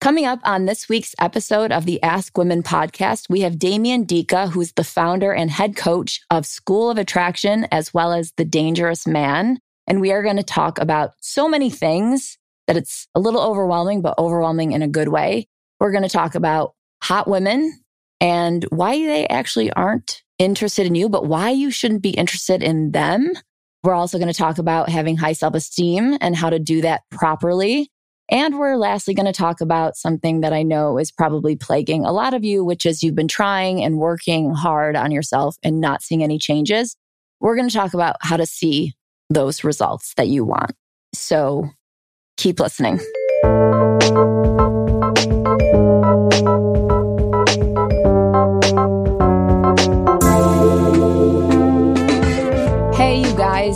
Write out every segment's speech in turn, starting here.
Coming up on this week's episode of the Ask Women podcast, we have Damien Diecke, who's the founder and head coach of School of Attraction, as well as The Dangerous Man. And we are going to talk about so many things that it's a little overwhelming, but overwhelming in a good way. We're going to talk about hot women and why they actually aren't interested in you, but why you shouldn't be interested in them. We're also going to talk about having high self esteem and how to do that properly. And we're lastly going to talk about something that I know is probably plaguing a lot of you, which is you've been trying and working hard on yourself and not seeing any changes. We're going to talk about how to see those results that you want. So keep listening.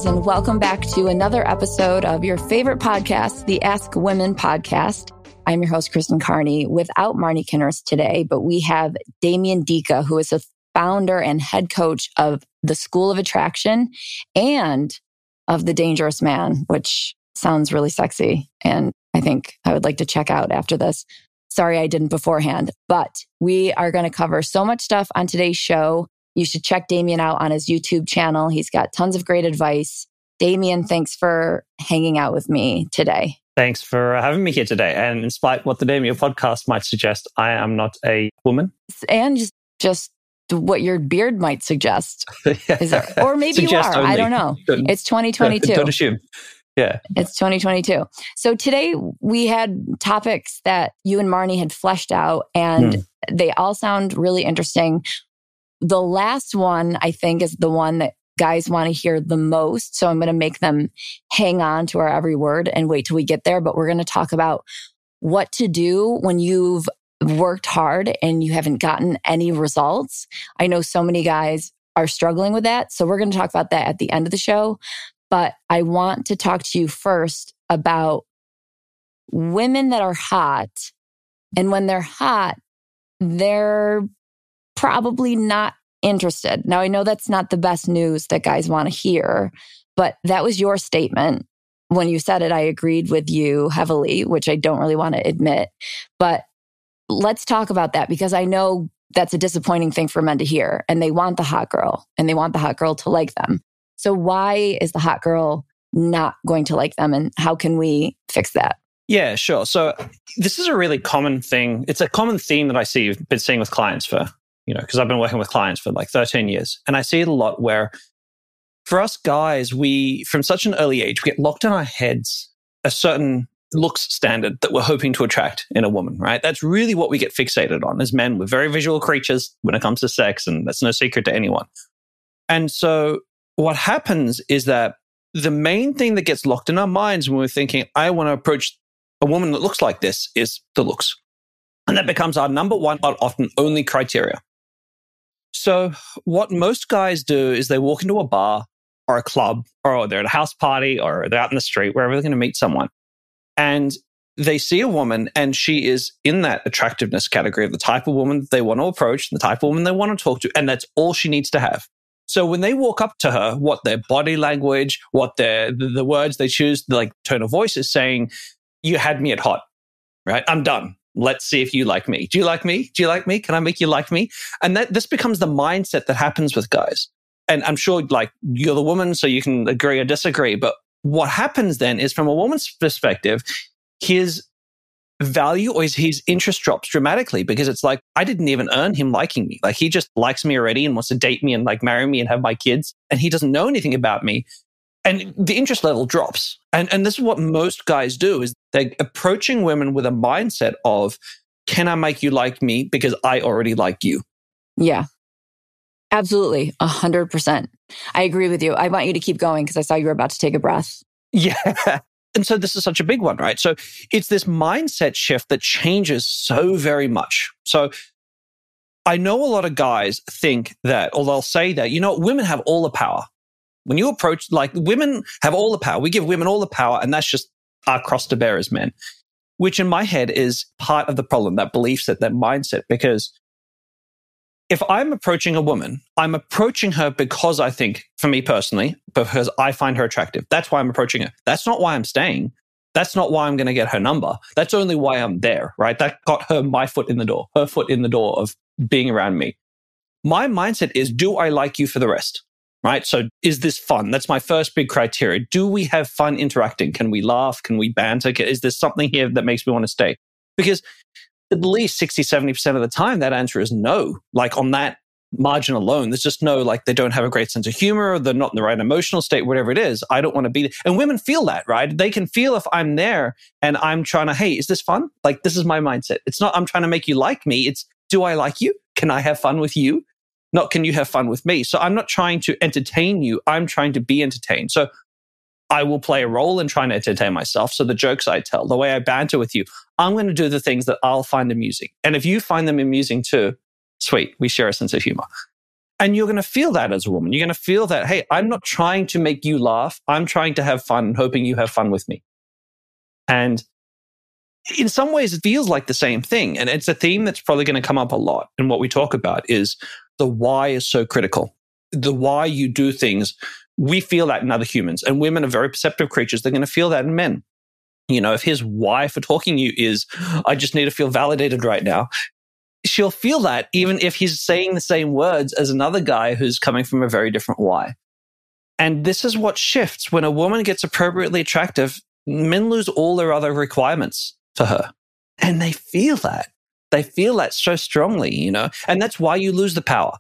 Guys, and welcome back to another episode of your favorite podcast, the Ask Women podcast. I'm your host, Kristen Carney, without Marni Kinrys today, but we have Damien Diecke, who is the founder and head coach of the School of Attraction and of The Dangerous Man, which sounds really sexy. And I think I would like to check out after this. Sorry, I didn't beforehand, but we are going to cover so much stuff on today's show. You should check Damien out on his YouTube channel. He's got tons of great advice. Damien, thanks for hanging out with me today. Thanks for having me here today. And despite what the name of your podcast might suggest, I am not a woman. And just, just what your beard might suggest. Is there, or maybe Suggest you are. only. I don't know. Don't- It's 2022. Don't assume. Yeah. It's 2022. So today we had topics that you and Marni had fleshed out, and Hmm. they all sound really interesting. The last one, I think, is the one that guys want to hear the most. So I'm going to make them hang on to our every word and wait till we get there. But we're going to talk about what to do when you've worked hard and you haven't gotten any results. I know so many guys are struggling with that. So we're going to talk about that at the end of the show. But I want to talk to you first about women that are hot. And when they're hot, they're probably not interested. Now, I know that's not the best news that guys want to hear, but that was your statement. When you said it, I agreed with you heavily, which I don't really want to admit. But let's talk about that because I know that's a disappointing thing for men to hear. And they want the hot girl and they want the hot girl to like them. So, why is the hot girl not going to like them? And how can we fix that? Yeah, sure. So this is a really common thing. It's a common theme that I see, been seeing with clients for, you know, because I've been working with clients for like 13 years. And I see it a lot where for us guys, we, from such an early age, we get locked in our heads a certain looks standard that we're hoping to attract in a woman, right? That's really what we get fixated on as men. We're very visual creatures when it comes to sex, and that's no secret to anyone. And so what happens is that the main thing that gets locked in our minds when we're thinking, I want to approach a woman that looks like this is the looks. And that becomes our number one, often only criteria. So, what most guys do is they walk into a bar or a club, or they're at a house party, or they're out in the street, wherever they're going to meet someone. And they see a woman, and she is in that attractiveness category of the type of woman they want to approach, the type of woman they want to talk to, and that's all she needs to have. So when they walk up to her, what their body language, what their the, the words they choose, the like tone of voice is saying, "You had me at hot, right? I'm done. Let's see if you like me. Do you like me? Do you like me? Can I make you like me?" And that this becomes the mindset that happens with guys. And I'm sure, like you're the woman, so you can agree or disagree. But what happens then is, from a woman's perspective, his value or his, his interest drops dramatically because it's like, I didn't even earn him liking me. Like he just likes me already and wants to date me and like marry me and have my kids. And he doesn't know anything about me. And the interest level drops. And, and this is what most guys do is they're approaching women with a mindset of, can I make you like me because I already like you? Yeah. Absolutely. A hundred percent. I agree with you. I want you to keep going because I saw you were about to take a breath. Yeah. And so this is such a big one, right? So it's this mindset shift that changes so very much. So I know a lot of guys think that, or they'll say that, you know, women have all the power. When you approach, like women have all the power. We give women all the power, and that's just our cross to bear as men, which in my head is part of the problem, that belief set, that mindset, because if I'm approaching a woman, I'm approaching her because I think, for me personally, because I find her attractive. That's why I'm approaching her. That's not why I'm staying. That's not why I'm going to get her number. That's only why I'm there, right? That got her my foot in the door, her foot in the door of being around me. My mindset is, do I like you for the rest? Right. So is this fun? That's my first big criteria. Do we have fun interacting? Can we laugh? Can we banter? Is there something here that makes me want to stay? Because at least 60, 70% of the time, that answer is no. Like on that margin alone, there's just no, like they don't have a great sense of humor, they're not in the right emotional state, whatever it is. I don't want to be there. And women feel that, right? They can feel if I'm there and I'm trying to, hey, is this fun? Like, this is my mindset. It's not, I'm trying to make you like me. It's, do I like you? Can I have fun with you? Not can you have fun with me? So I'm not trying to entertain you. I'm trying to be entertained. So I will play a role in trying to entertain myself. So the jokes I tell, the way I banter with you, I'm going to do the things that I'll find amusing. And if you find them amusing too, sweet, we share a sense of humor. And you're going to feel that as a woman. You're going to feel that, hey, I'm not trying to make you laugh. I'm trying to have fun and hoping you have fun with me. And in some ways, it feels like the same thing. And it's a theme that's probably going to come up a lot. in what we talk about is the why is so critical. The why you do things we feel that in other humans and women are very perceptive creatures. They're going to feel that in men. You know, if his why for talking to you is, I just need to feel validated right now, she'll feel that even if he's saying the same words as another guy who's coming from a very different why. And this is what shifts when a woman gets appropriately attractive, men lose all their other requirements for her. And they feel that. They feel that so strongly, you know, and that's why you lose the power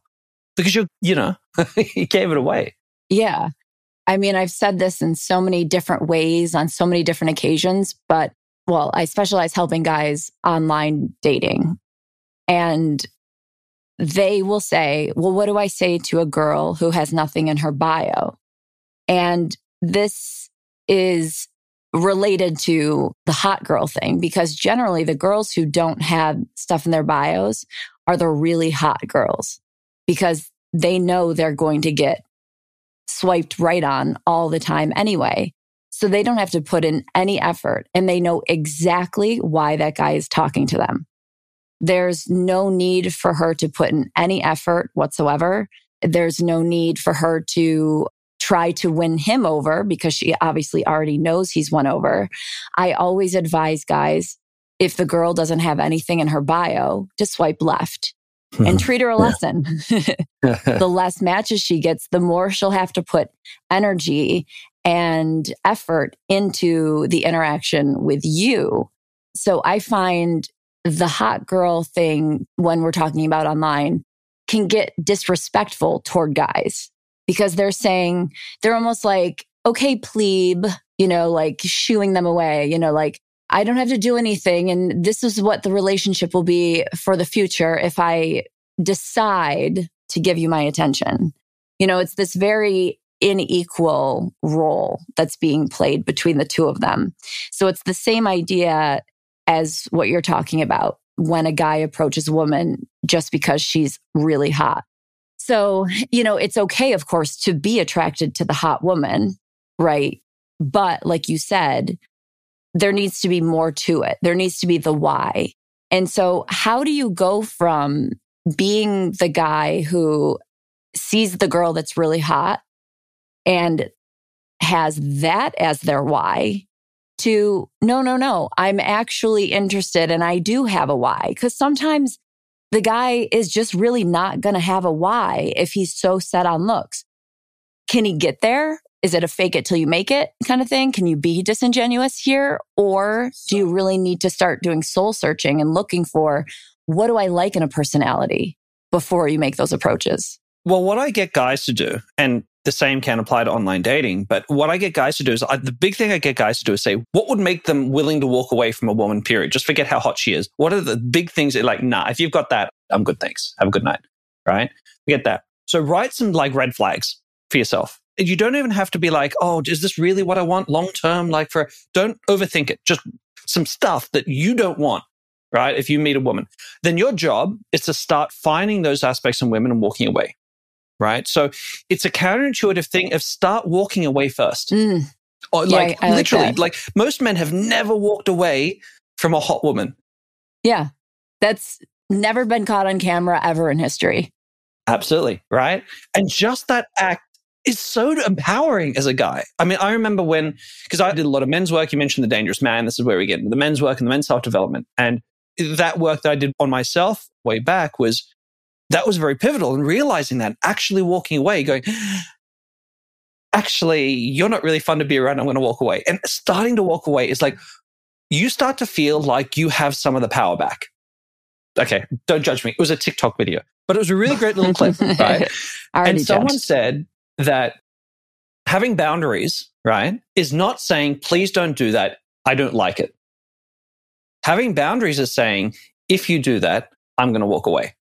because you're, you know, you gave it away. Yeah. I mean, I've said this in so many different ways on so many different occasions, but well, I specialize helping guys online dating. And they will say, Well, what do I say to a girl who has nothing in her bio? And this is related to the hot girl thing because generally the girls who don't have stuff in their bios are the really hot girls because they know they're going to get swiped right on all the time anyway. So they don't have to put in any effort and they know exactly why that guy is talking to them. There's no need for her to put in any effort whatsoever. There's no need for her to try to win him over because she obviously already knows he's won over. I always advise guys if the girl doesn't have anything in her bio to swipe left hmm. and treat her a lesson. the less matches she gets, the more she'll have to put energy and effort into the interaction with you. So I find the hot girl thing when we're talking about online can get disrespectful toward guys because they're saying, they're almost like, okay, plebe, you know, like shooing them away, you know, like, I don't have to do anything. And this is what the relationship will be for the future if I decide to give you my attention. You know, it's this very unequal role that's being played between the two of them. So it's the same idea as what you're talking about when a guy approaches a woman just because she's really hot. So, you know, it's okay, of course, to be attracted to the hot woman, right? But like you said, there needs to be more to it. There needs to be the why. And so, how do you go from being the guy who sees the girl that's really hot and has that as their why to no, no, no, I'm actually interested and I do have a why. Cause sometimes the guy is just really not going to have a why if he's so set on looks. can he get there? Is it a fake it till you make it kind of thing? Can you be disingenuous here? Or do you really need to start doing soul searching and looking for what do I like in a personality before you make those approaches? Well, what I get guys to do, and the same can apply to online dating, but what I get guys to do is I, the big thing I get guys to do is say, what would make them willing to walk away from a woman, period? Just forget how hot she is. What are the big things that like, nah, if you've got that, I'm good, thanks. Have a good night. Right? Get that. So write some like red flags for yourself. And you don't even have to be like, oh, is this really what I want long term? Like for, don't overthink it. Just some stuff that you don't want right? If you meet a woman, then your job is to start finding those aspects in women and walking away right? So it's a counterintuitive thing of start walking away first. Mm. Or Yeah, like I literally, that. like most men have never walked away from a hot woman. Yeah. That's never been caught on camera ever in history. Absolutely, right? And just that act is so empowering as a guy. I mean, I remember when, because I did a lot of men's work, you mentioned the dangerous man. This is where we get into the men's work and the men's self development. And that work that I did on myself way back was that was very pivotal and realizing that actually walking away, going, actually, you're not really fun to be around. I'm going to walk away. And starting to walk away is like, you start to feel like you have some of the power back. Okay, don't judge me. It was a TikTok video, but it was a really great little clip, right? And someone judged. said that having boundaries, right, is not saying, please don't do that. I don't like it. Having boundaries is saying, if you do that, I'm going to walk away.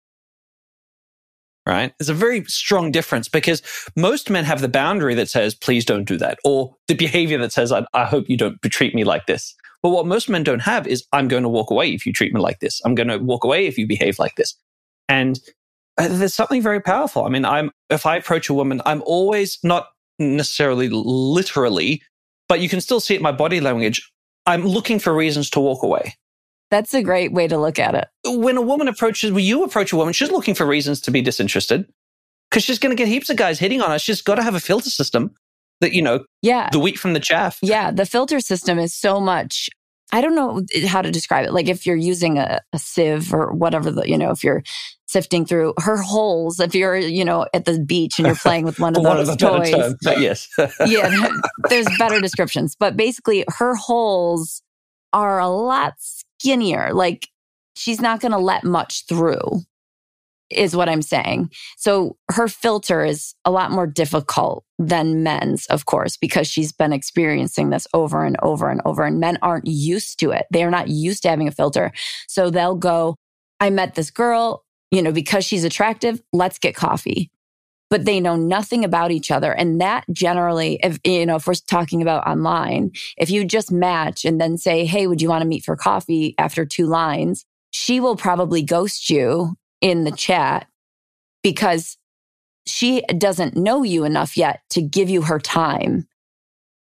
Right? There's a very strong difference because most men have the boundary that says, please don't do that, or the behavior that says, I, I hope you don't treat me like this. But what most men don't have is, I'm going to walk away if you treat me like this. I'm going to walk away if you behave like this. And uh, there's something very powerful. I mean, I'm if I approach a woman, I'm always not necessarily literally, but you can still see it in my body language. I'm looking for reasons to walk away. That's a great way to look at it. When a woman approaches, when you approach a woman, she's looking for reasons to be disinterested because she's going to get heaps of guys hitting on her. She's got to have a filter system that you know Yeah. the wheat from the chaff. Yeah. The filter system is so much. I don't know how to describe it. Like if you're using a, a sieve or whatever, the, you know, if you're sifting through her holes, if you're, you know, at the beach and you're playing with one of those a toys. yes. yeah, there's better descriptions. But basically, her holes are a lot skinnier. Like she's not going to let much through, is what I'm saying. So her filter is a lot more difficult than men's, of course, because she's been experiencing this over and over and over. And men aren't used to it. They are not used to having a filter. So they'll go, I met this girl, you know, because she's attractive, let's get coffee but they know nothing about each other. And that generally, if, you know, if we're talking about online, if you just match and then say, Hey, would you want to meet for coffee after two lines? She will probably ghost you in the chat because she doesn't know you enough yet to give you her time.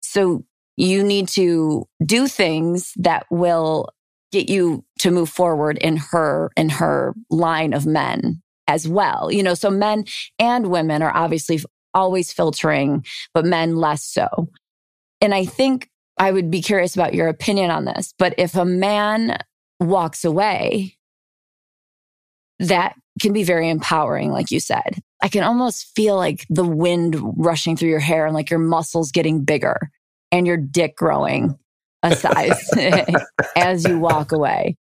So you need to do things that will get you to move forward in her, in her line of men as well. You know, so men and women are obviously always filtering, but men less so. And I think I would be curious about your opinion on this. But if a man walks away, that can be very empowering, like you said. I can almost feel like the wind rushing through your hair and like your muscles getting bigger and your dick growing a size as you walk away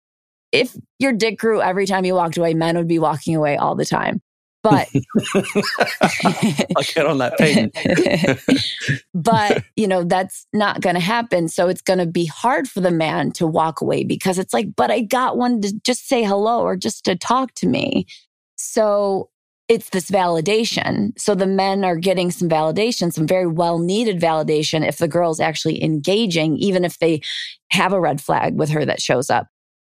if your dick grew every time you walked away, men would be walking away all the time. But I'll get on that page. but you know that's not going to happen so it's going to be hard for the man to walk away because it's like but i got one to just say hello or just to talk to me so it's this validation so the men are getting some validation some very well needed validation if the girl's actually engaging even if they have a red flag with her that shows up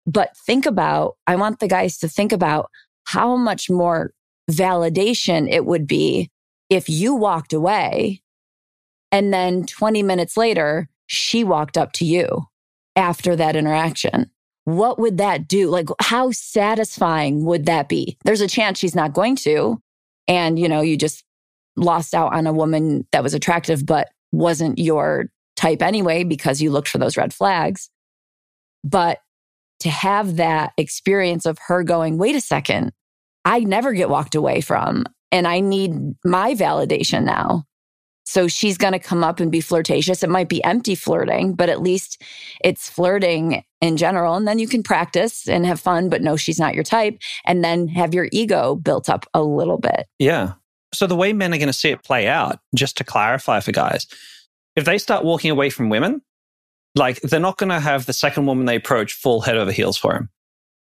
but think about i want the guys to think about how much more validation it would be if you walked away and then 20 minutes later, she walked up to you after that interaction. What would that do? Like, how satisfying would that be? There's a chance she's not going to. And, you know, you just lost out on a woman that was attractive, but wasn't your type anyway because you looked for those red flags. But to have that experience of her going, wait a second, I never get walked away from, and I need my validation now. So she's going to come up and be flirtatious. It might be empty flirting, but at least it's flirting in general. And then you can practice and have fun, but no, she's not your type. And then have your ego built up a little bit. Yeah. So the way men are going to see it play out, just to clarify for guys, if they start walking away from women, like they're not going to have the second woman they approach fall head over heels for him.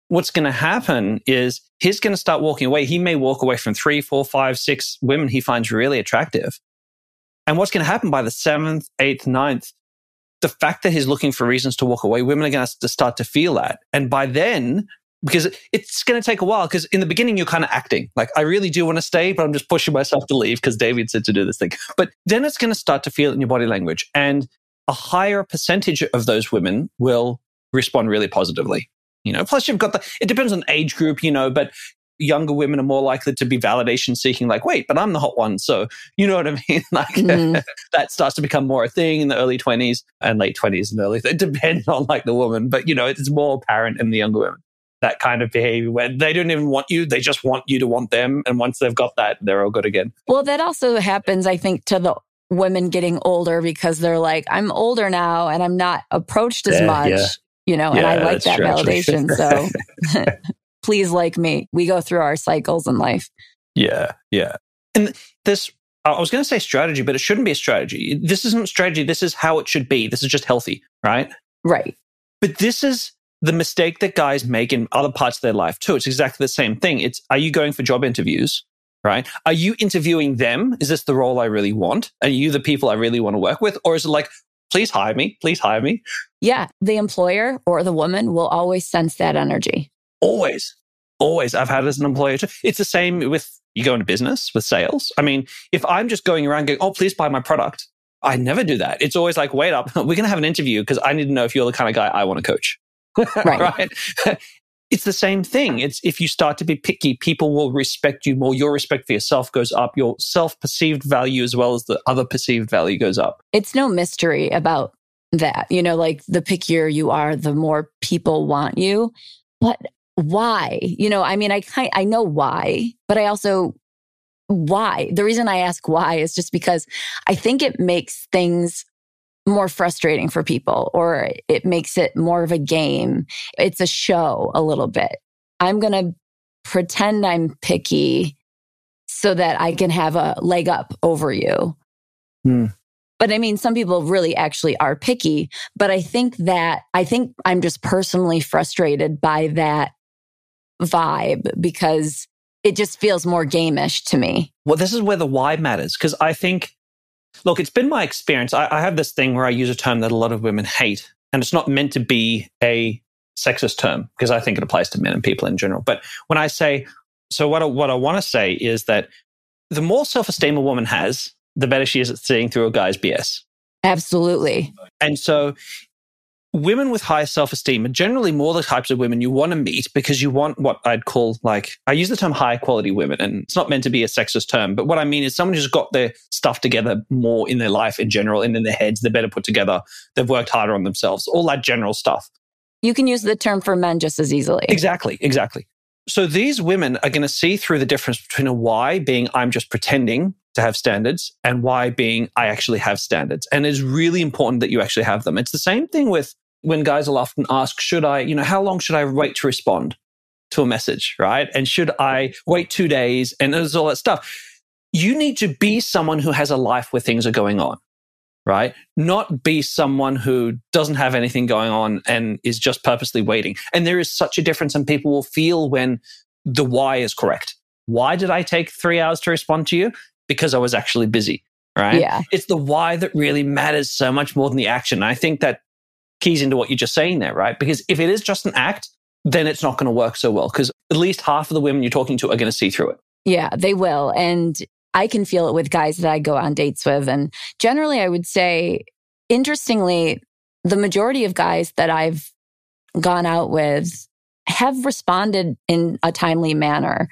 What's going to happen is he's going to start walking away. He may walk away from three, four, five, six women he finds really attractive. And what's going to happen by the seventh, eighth, ninth, the fact that he's looking for reasons to walk away, women are going to start to feel that. And by then, because it's going to take a while, because in the beginning, you're kind of acting like, I really do want to stay, but I'm just pushing myself to leave because David said to do this thing. But then it's going to start to feel in your body language. And a higher percentage of those women will respond really positively. You know, plus you've got the, it depends on age group, you know, but younger women are more likely to be validation seeking, like, wait, but I'm the hot one. So, you know what I mean? Like, mm. that starts to become more a thing in the early 20s and late 20s and early. It depends on like the woman, but you know, it's more apparent in the younger women. That kind of behavior where they don't even want you, they just want you to want them. And once they've got that, they're all good again. Well, that also happens, I think, to the women getting older because they're like, I'm older now and I'm not approached as yeah, much, yeah. you know, yeah, and I like that true, validation. so please like me. We go through our cycles in life. Yeah. Yeah. And this, I was going to say strategy, but it shouldn't be a strategy. This isn't strategy. This is how it should be. This is just healthy, right? Right. But this is the mistake that guys make in other parts of their life too. It's exactly the same thing. It's are you going for job interviews? Right? Are you interviewing them? Is this the role I really want? Are you the people I really want to work with? Or is it like, please hire me, please hire me? Yeah, the employer or the woman will always sense that energy. Always. Always. I've had as an employer too. It's the same with you go into business with sales. I mean, if I'm just going around going, oh, please buy my product, I never do that. It's always like, wait up, we're going to have an interview because I need to know if you're the kind of guy I want to coach. right. right? it's the same thing. It's if you start to be picky, people will respect you more. Your respect for yourself goes up. Your self perceived value as well as the other perceived value goes up. It's no mystery about that. You know, like the pickier you are, the more people want you. But why? You know, I mean, I kind I know why, but I also why? The reason I ask why is just because I think it makes things more frustrating for people or it makes it more of a game. It's a show a little bit. I'm going to pretend I'm picky so that I can have a leg up over you. Hmm. But I mean, some people really actually are picky. But I think that, I think I'm just personally frustrated by that vibe because it just feels more gamish to me. Well, this is where the why matters because I think Look, it's been my experience. I, I have this thing where I use a term that a lot of women hate, and it's not meant to be a sexist term because I think it applies to men and people in general. But when I say, so what I, what I want to say is that the more self esteem a woman has, the better she is at seeing through a guy's BS. Absolutely. And so women with high self esteem are generally more the types of women you want to meet because you want what I'd call like, I use the term high quality women, and it's not meant to be a sexist term, but what I mean is someone who's got their stuff together more in their life in general and in their heads. They're better put together. They've worked harder on themselves, all that general stuff. You can use the term for men just as easily. Exactly, exactly. So these women are going to see through the difference between a why being I'm just pretending to have standards and why being I actually have standards. And it's really important that you actually have them. It's the same thing with when guys will often ask, should I, you know, how long should I wait to respond to a message, right? And should I wait two days? And there's all that stuff. You need to be someone who has a life where things are going on, right? Not be someone who doesn't have anything going on and is just purposely waiting. And there is such a difference, and people will feel when the why is correct. Why did I take three hours to respond to you? Because I was actually busy, right? Yeah. It's the why that really matters so much more than the action. I think that keys into what you're just saying there, right? Because if it is just an act, then it's not going to work so well because at least half of the women you're talking to are going to see through it. Yeah, they will. And I can feel it with guys that I go on dates with. And generally, I would say, interestingly, the majority of guys that I've gone out with have responded in a timely manner.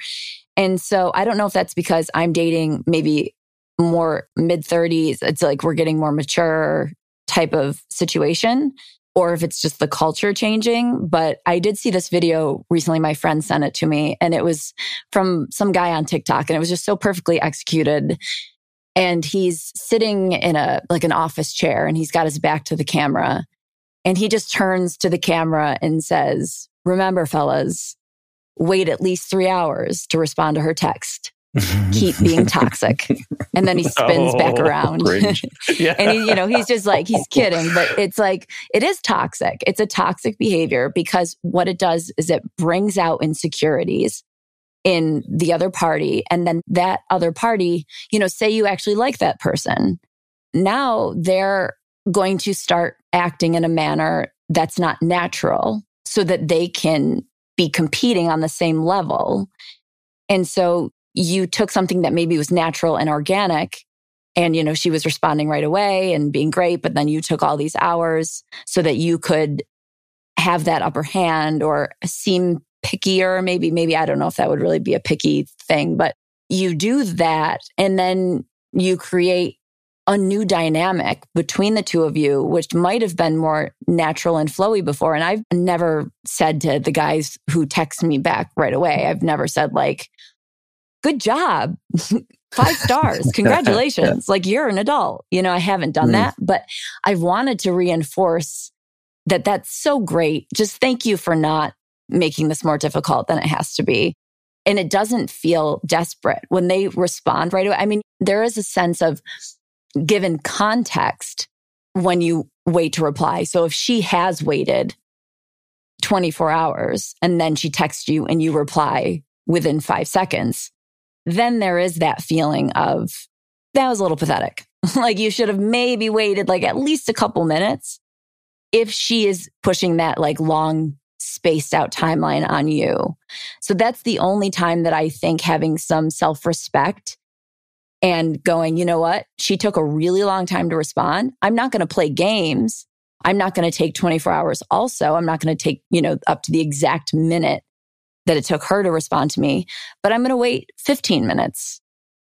And so I don't know if that's because I'm dating maybe more mid 30s. It's like we're getting more mature type of situation or if it's just the culture changing. But I did see this video recently. My friend sent it to me and it was from some guy on TikTok and it was just so perfectly executed. and he's sitting in a like an office chair and he's got his back to the camera and he just turns to the camera and says remember fellas wait at least 3 hours to respond to her text keep being toxic and then he spins oh, back around yeah. and he, you know he's just like he's kidding but it's like it is toxic it's a toxic behavior because what it does is it brings out insecurities in the other party. And then that other party, you know, say you actually like that person. Now they're going to start acting in a manner that's not natural so that they can be competing on the same level. And so you took something that maybe was natural and organic and you know she was responding right away and being great but then you took all these hours so that you could have that upper hand or seem pickier. Maybe, maybe I don't know if that would really be a picky thing, but you do that and then you create a new dynamic between the two of you, which might have been more natural and flowy before. And I've never said to the guys who text me back right away, I've never said like, good job. Five stars. Congratulations. like you're an adult. You know, I haven't done mm. that, but I've wanted to reinforce that that's so great. Just thank you for not making this more difficult than it has to be. And it doesn't feel desperate when they respond right away. I mean, there is a sense of given context when you wait to reply. So if she has waited 24 hours and then she texts you and you reply within five seconds, then there is that feeling of that was a little pathetic. like you should have maybe waited like at least a couple minutes. If she is pushing that like long spaced out timeline on you. So that's the only time that I think having some self respect and going, you know what? She took a really long time to respond. I'm not going to play games. I'm not going to take 24 hours also. I'm not going to take, you know, up to the exact minute that it took her to respond to me, but I'm going to wait 15 minutes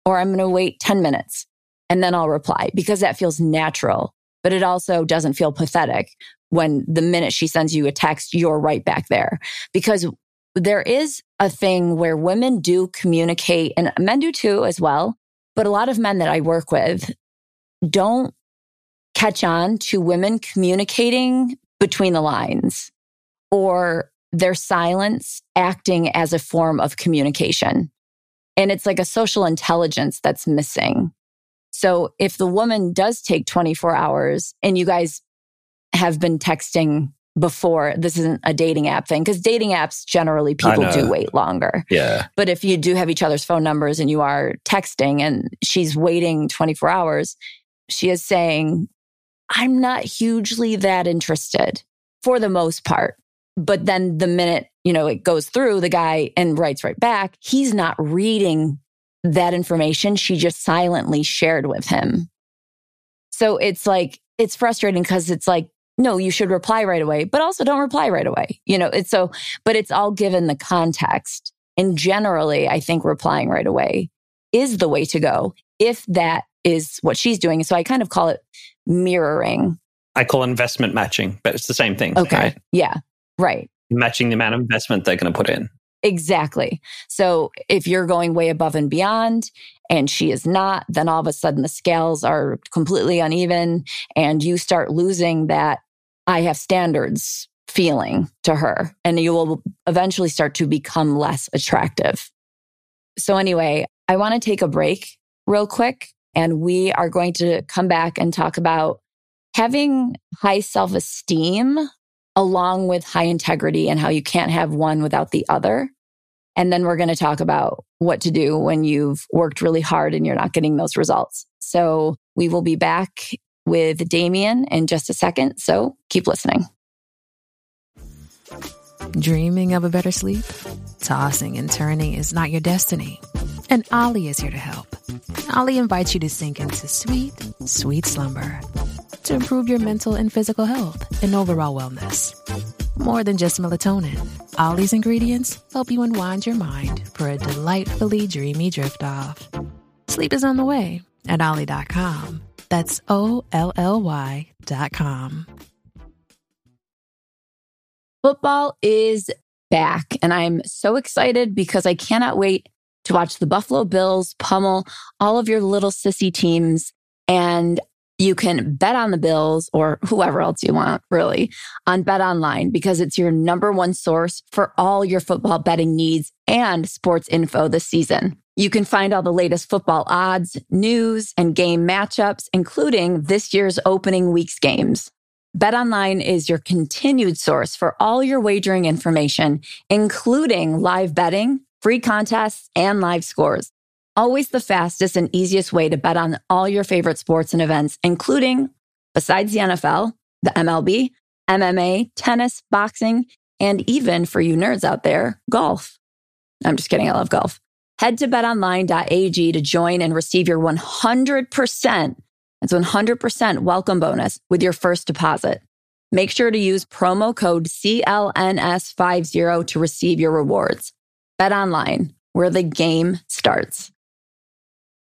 or I'm going to wait 10 minutes and then I'll reply because that feels natural, but it also doesn't feel pathetic when the minute she sends you a text, you're right back there. Because there is a thing where women do communicate and men do too as well. But a lot of men that I work with don't catch on to women communicating between the lines or their silence acting as a form of communication. And it's like a social intelligence that's missing. So if the woman does take 24 hours and you guys have been texting before this isn't a dating app thing because dating apps generally people do wait longer. Yeah. But if you do have each other's phone numbers and you are texting and she's waiting 24 hours, she is saying, I'm not hugely that interested for the most part. But then the minute, you know, it goes through the guy and writes right back, he's not reading that information she just silently shared with him. So it's like, it's frustrating because it's like no, you should reply right away, but also don't reply right away. You know, it's so, but it's all given the context. And generally, I think replying right away is the way to go if that is what she's doing. So I kind of call it mirroring. I call investment matching, but it's the same thing. Okay. Right? Yeah. Right. Matching the amount of investment they're going to put in. Exactly. So if you're going way above and beyond and she is not, then all of a sudden the scales are completely uneven and you start losing that I have standards feeling to her and you will eventually start to become less attractive. So anyway, I want to take a break real quick and we are going to come back and talk about having high self esteem along with high integrity and how you can't have one without the other. And then we're going to talk about what to do when you've worked really hard and you're not getting those results. So we will be back with Damien in just a second. So keep listening. Dreaming of a better sleep? Tossing and turning is not your destiny. And Olly is here to help. Olly invites you to sink into sweet, sweet slumber to improve your mental and physical health and overall wellness. More than just melatonin, Olly's ingredients help you unwind your mind for a delightfully dreamy drift off. Sleep is on the way at Olly.com. That's O L L Y dot com. Football is back, and I'm so excited because I cannot wait to watch the Buffalo Bills pummel all of your little sissy teams. And you can bet on the Bills or whoever else you want, really, on Bet Online because it's your number one source for all your football betting needs and sports info this season. You can find all the latest football odds, news, and game matchups, including this year's opening week's games. BetOnline is your continued source for all your wagering information, including live betting, free contests, and live scores. Always the fastest and easiest way to bet on all your favorite sports and events, including, besides the NFL, the MLB, MMA, tennis, boxing, and even for you nerds out there, golf. I'm just kidding. I love golf. Head to betonline.ag to join and receive your 100% it's 100% welcome bonus with your first deposit. Make sure to use promo code CLNS50 to receive your rewards. Bet online, where the game starts.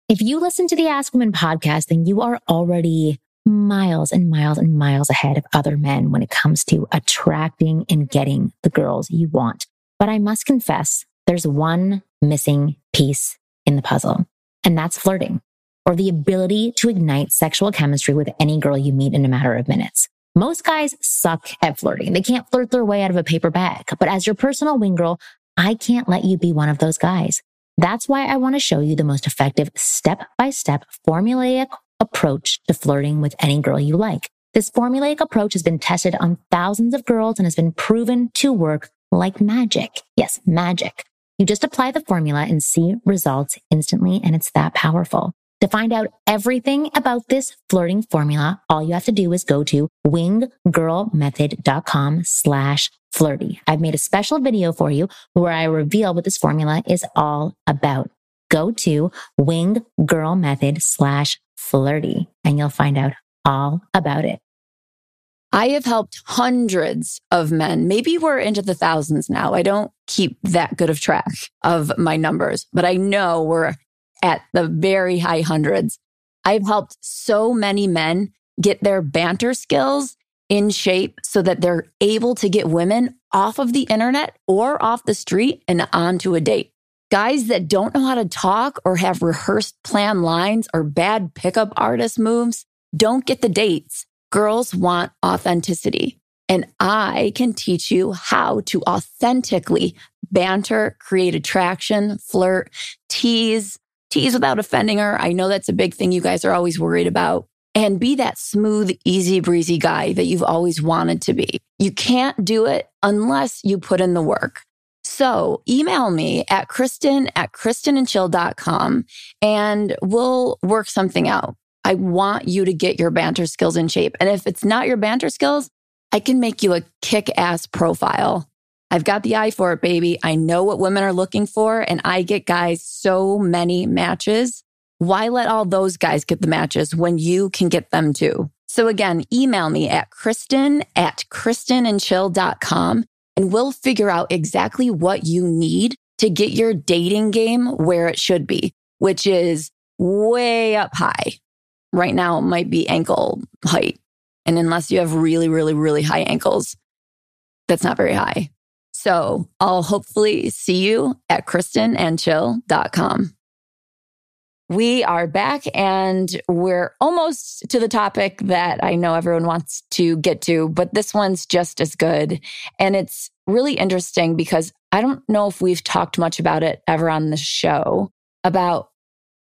If you listen to the Ask Women podcast, then you are already miles and miles and miles ahead of other men when it comes to attracting and getting the girls you want. But I must confess, there's one missing piece in the puzzle, and that's flirting or the ability to ignite sexual chemistry with any girl you meet in a matter of minutes. Most guys suck at flirting. They can't flirt their way out of a paper bag. But as your personal wing girl, I can't let you be one of those guys. That's why I want to show you the most effective step by step formulaic approach to flirting with any girl you like. This formulaic approach has been tested on thousands of girls and has been proven to work like magic. Yes, magic. You just apply the formula and see results instantly, and it's that powerful. To find out everything about this flirting formula, all you have to do is go to winggirlmethod.com slash flirty. I've made a special video for you where I reveal what this formula is all about. Go to Wing Girl Method slash flirty and you'll find out all about it. I have helped hundreds of men. Maybe we're into the thousands now. I don't keep that good of track of my numbers, but I know we're at the very high hundreds. I've helped so many men get their banter skills in shape so that they're able to get women off of the internet or off the street and onto a date. Guys that don't know how to talk or have rehearsed plan lines or bad pickup artist moves don't get the dates. Girls want authenticity. And I can teach you how to authentically banter, create attraction, flirt, tease, tease without offending her. I know that's a big thing you guys are always worried about. And be that smooth, easy breezy guy that you've always wanted to be. You can't do it unless you put in the work. So email me at Kristen at KristenandChill.com and we'll work something out. I want you to get your banter skills in shape. And if it's not your banter skills, I can make you a kick ass profile I've got the eye for it, baby. I know what women are looking for, and I get guys so many matches. Why let all those guys get the matches when you can get them too? So again, email me at Kristen at KristenandChill.com and we'll figure out exactly what you need to get your dating game where it should be, which is way up high. Right now, it might be ankle height. And unless you have really, really, really high ankles, that's not very high. So I'll hopefully see you at kristenandchill.com. We are back and we're almost to the topic that I know everyone wants to get to, but this one's just as good. And it's really interesting because I don't know if we've talked much about it ever on the show about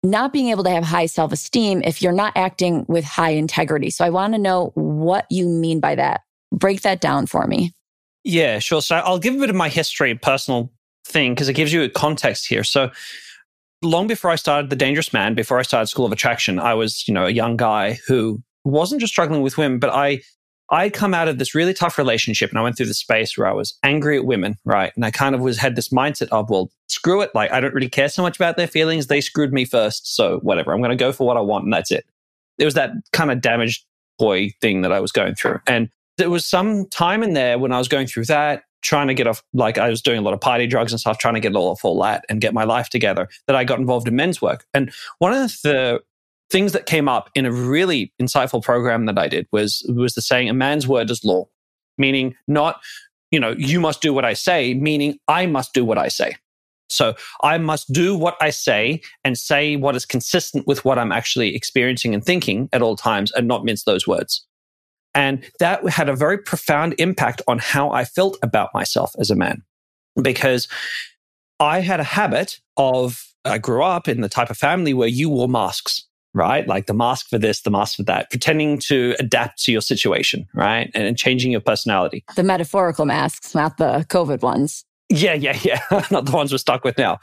not being able to have high self esteem if you're not acting with high integrity. So I want to know what you mean by that. Break that down for me. Yeah, sure. So I'll give a bit of my history, personal thing, because it gives you a context here. So long before I started The Dangerous Man, before I started School of Attraction, I was, you know, a young guy who wasn't just struggling with women, but I I'd come out of this really tough relationship and I went through the space where I was angry at women, right? And I kind of was had this mindset of, well, screw it. Like I don't really care so much about their feelings. They screwed me first. So whatever. I'm gonna go for what I want and that's it. It was that kind of damaged boy thing that I was going through. And there was some time in there when I was going through that, trying to get off, like I was doing a lot of party drugs and stuff, trying to get all off all that and get my life together, that I got involved in men's work. And one of the things that came up in a really insightful program that I did was was the saying, "A man's word is law," meaning not, you know, you must do what I say, meaning I must do what I say. So I must do what I say and say what is consistent with what I'm actually experiencing and thinking at all times and not mince those words. And that had a very profound impact on how I felt about myself as a man because I had a habit of, I grew up in the type of family where you wore masks, right? Like the mask for this, the mask for that, pretending to adapt to your situation, right? And changing your personality. The metaphorical masks, not the COVID ones. Yeah, yeah, yeah. not the ones we're stuck with now.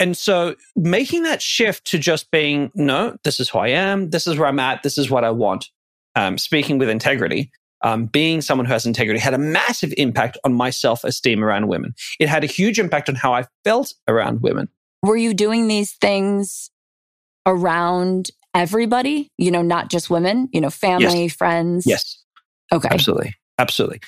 And so making that shift to just being, no, this is who I am. This is where I'm at. This is what I want. Um, speaking with integrity, um, being someone who has integrity had a massive impact on my self esteem around women. It had a huge impact on how I felt around women. Were you doing these things around everybody? You know, not just women, you know, family, yes. friends? Yes. Okay. Absolutely. Absolutely.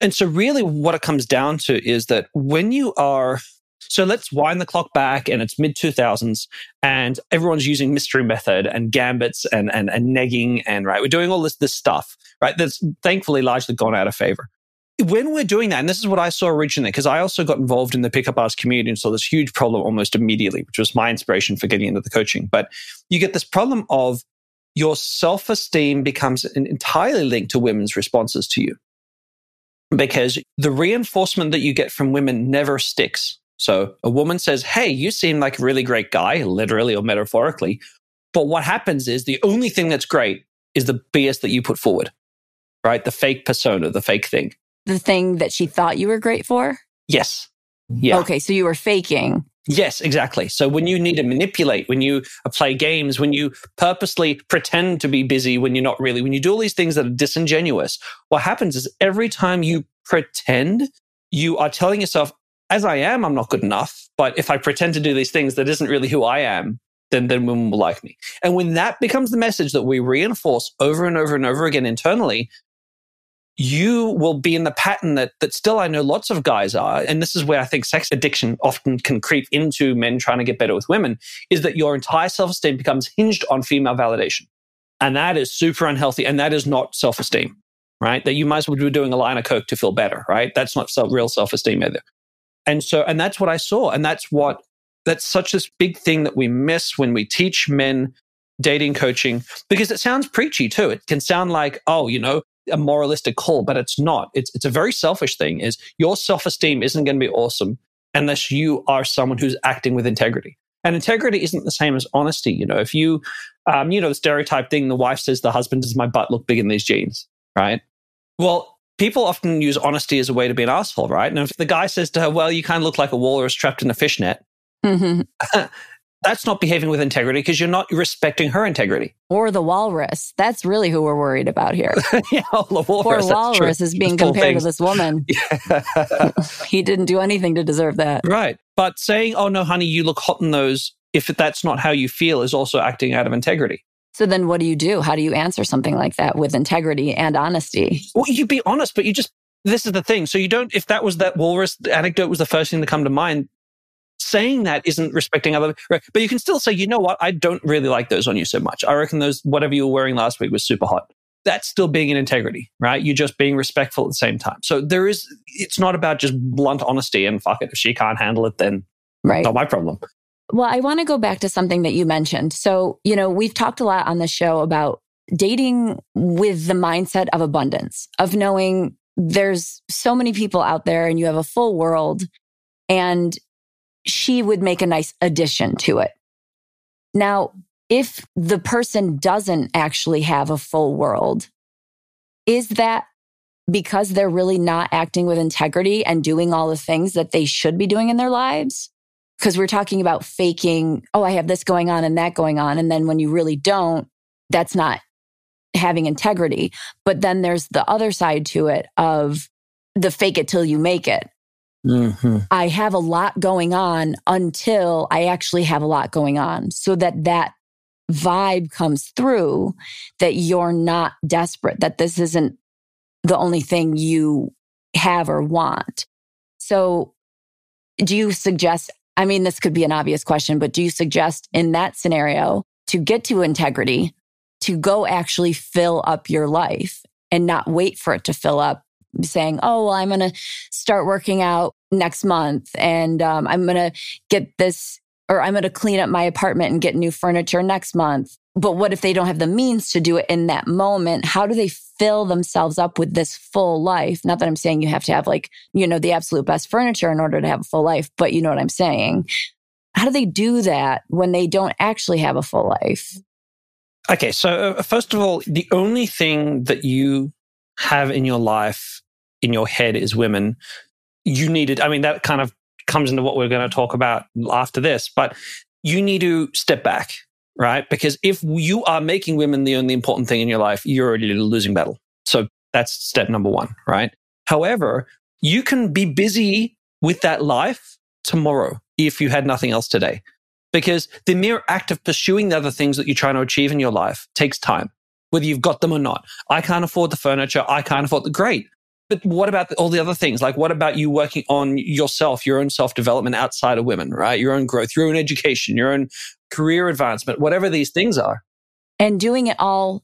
And so, really, what it comes down to is that when you are so let's wind the clock back and it's mid 2000s and everyone's using mystery method and gambits and, and, and negging and right. We're doing all this, this stuff, right? That's thankfully largely gone out of favor. When we're doing that, and this is what I saw originally, because I also got involved in the pickup artist community and saw this huge problem almost immediately, which was my inspiration for getting into the coaching. But you get this problem of your self esteem becomes entirely linked to women's responses to you because the reinforcement that you get from women never sticks. So a woman says, Hey, you seem like a really great guy, literally or metaphorically. But what happens is the only thing that's great is the BS that you put forward, right? The fake persona, the fake thing. The thing that she thought you were great for? Yes. Yeah. Okay. So you were faking. Yes, exactly. So when you need to manipulate, when you play games, when you purposely pretend to be busy when you're not really, when you do all these things that are disingenuous, what happens is every time you pretend, you are telling yourself, as I am, I'm not good enough. But if I pretend to do these things that isn't really who I am, then, then women will like me. And when that becomes the message that we reinforce over and over and over again internally, you will be in the pattern that, that still I know lots of guys are. And this is where I think sex addiction often can creep into men trying to get better with women is that your entire self esteem becomes hinged on female validation. And that is super unhealthy. And that is not self esteem, right? That you might as well be doing a line of coke to feel better, right? That's not real self esteem either. And so, and that's what I saw. And that's what, that's such this big thing that we miss when we teach men dating coaching because it sounds preachy too. It can sound like, oh, you know, a moralistic call, but it's not. It's, it's a very selfish thing is your self-esteem isn't going to be awesome unless you are someone who's acting with integrity. And integrity isn't the same as honesty. You know, if you, um, you know, the stereotype thing, the wife says the husband, does my butt look big in these jeans? Right. Well, people often use honesty as a way to be an asshole, right? And if the guy says to her, well, you kind of look like a walrus trapped in a fishnet, mm-hmm. that's not behaving with integrity because you're not respecting her integrity. Or the walrus. That's really who we're worried about here. yeah, the walrus. Poor walrus is being compared to this woman. he didn't do anything to deserve that. Right. But saying, oh, no, honey, you look hot in those, if that's not how you feel, is also acting out of integrity. So then what do you do? How do you answer something like that with integrity and honesty? Well, you be honest, but you just, this is the thing. So you don't, if that was that walrus anecdote was the first thing to come to mind, saying that isn't respecting other, right? but you can still say, you know what? I don't really like those on you so much. I reckon those, whatever you were wearing last week was super hot. That's still being in integrity, right? You're just being respectful at the same time. So there is, it's not about just blunt honesty and fuck it. If she can't handle it, then right. not my problem. Well, I want to go back to something that you mentioned. So, you know, we've talked a lot on the show about dating with the mindset of abundance, of knowing there's so many people out there and you have a full world and she would make a nice addition to it. Now, if the person doesn't actually have a full world, is that because they're really not acting with integrity and doing all the things that they should be doing in their lives? Because we're talking about faking, oh, I have this going on and that going on. And then when you really don't, that's not having integrity. But then there's the other side to it of the fake it till you make it. Mm-hmm. I have a lot going on until I actually have a lot going on so that that vibe comes through that you're not desperate, that this isn't the only thing you have or want. So do you suggest I mean, this could be an obvious question, but do you suggest in that scenario to get to integrity, to go actually fill up your life and not wait for it to fill up saying, Oh, well, I'm going to start working out next month and um, I'm going to get this or I'm going to clean up my apartment and get new furniture next month. But what if they don't have the means to do it in that moment? How do they fill themselves up with this full life? Not that I'm saying you have to have like, you know, the absolute best furniture in order to have a full life, but you know what I'm saying. How do they do that when they don't actually have a full life? Okay. So, uh, first of all, the only thing that you have in your life, in your head, is women. You needed, I mean, that kind of comes into what we're going to talk about after this, but you need to step back, right? Because if you are making women the only important thing in your life, you're already losing battle. So that's step number one, right? However, you can be busy with that life tomorrow if you had nothing else today. Because the mere act of pursuing the other things that you're trying to achieve in your life takes time, whether you've got them or not. I can't afford the furniture. I can't afford the great. But what about all the other things? Like, what about you working on yourself, your own self development outside of women, right? Your own growth, your own education, your own career advancement, whatever these things are. And doing it all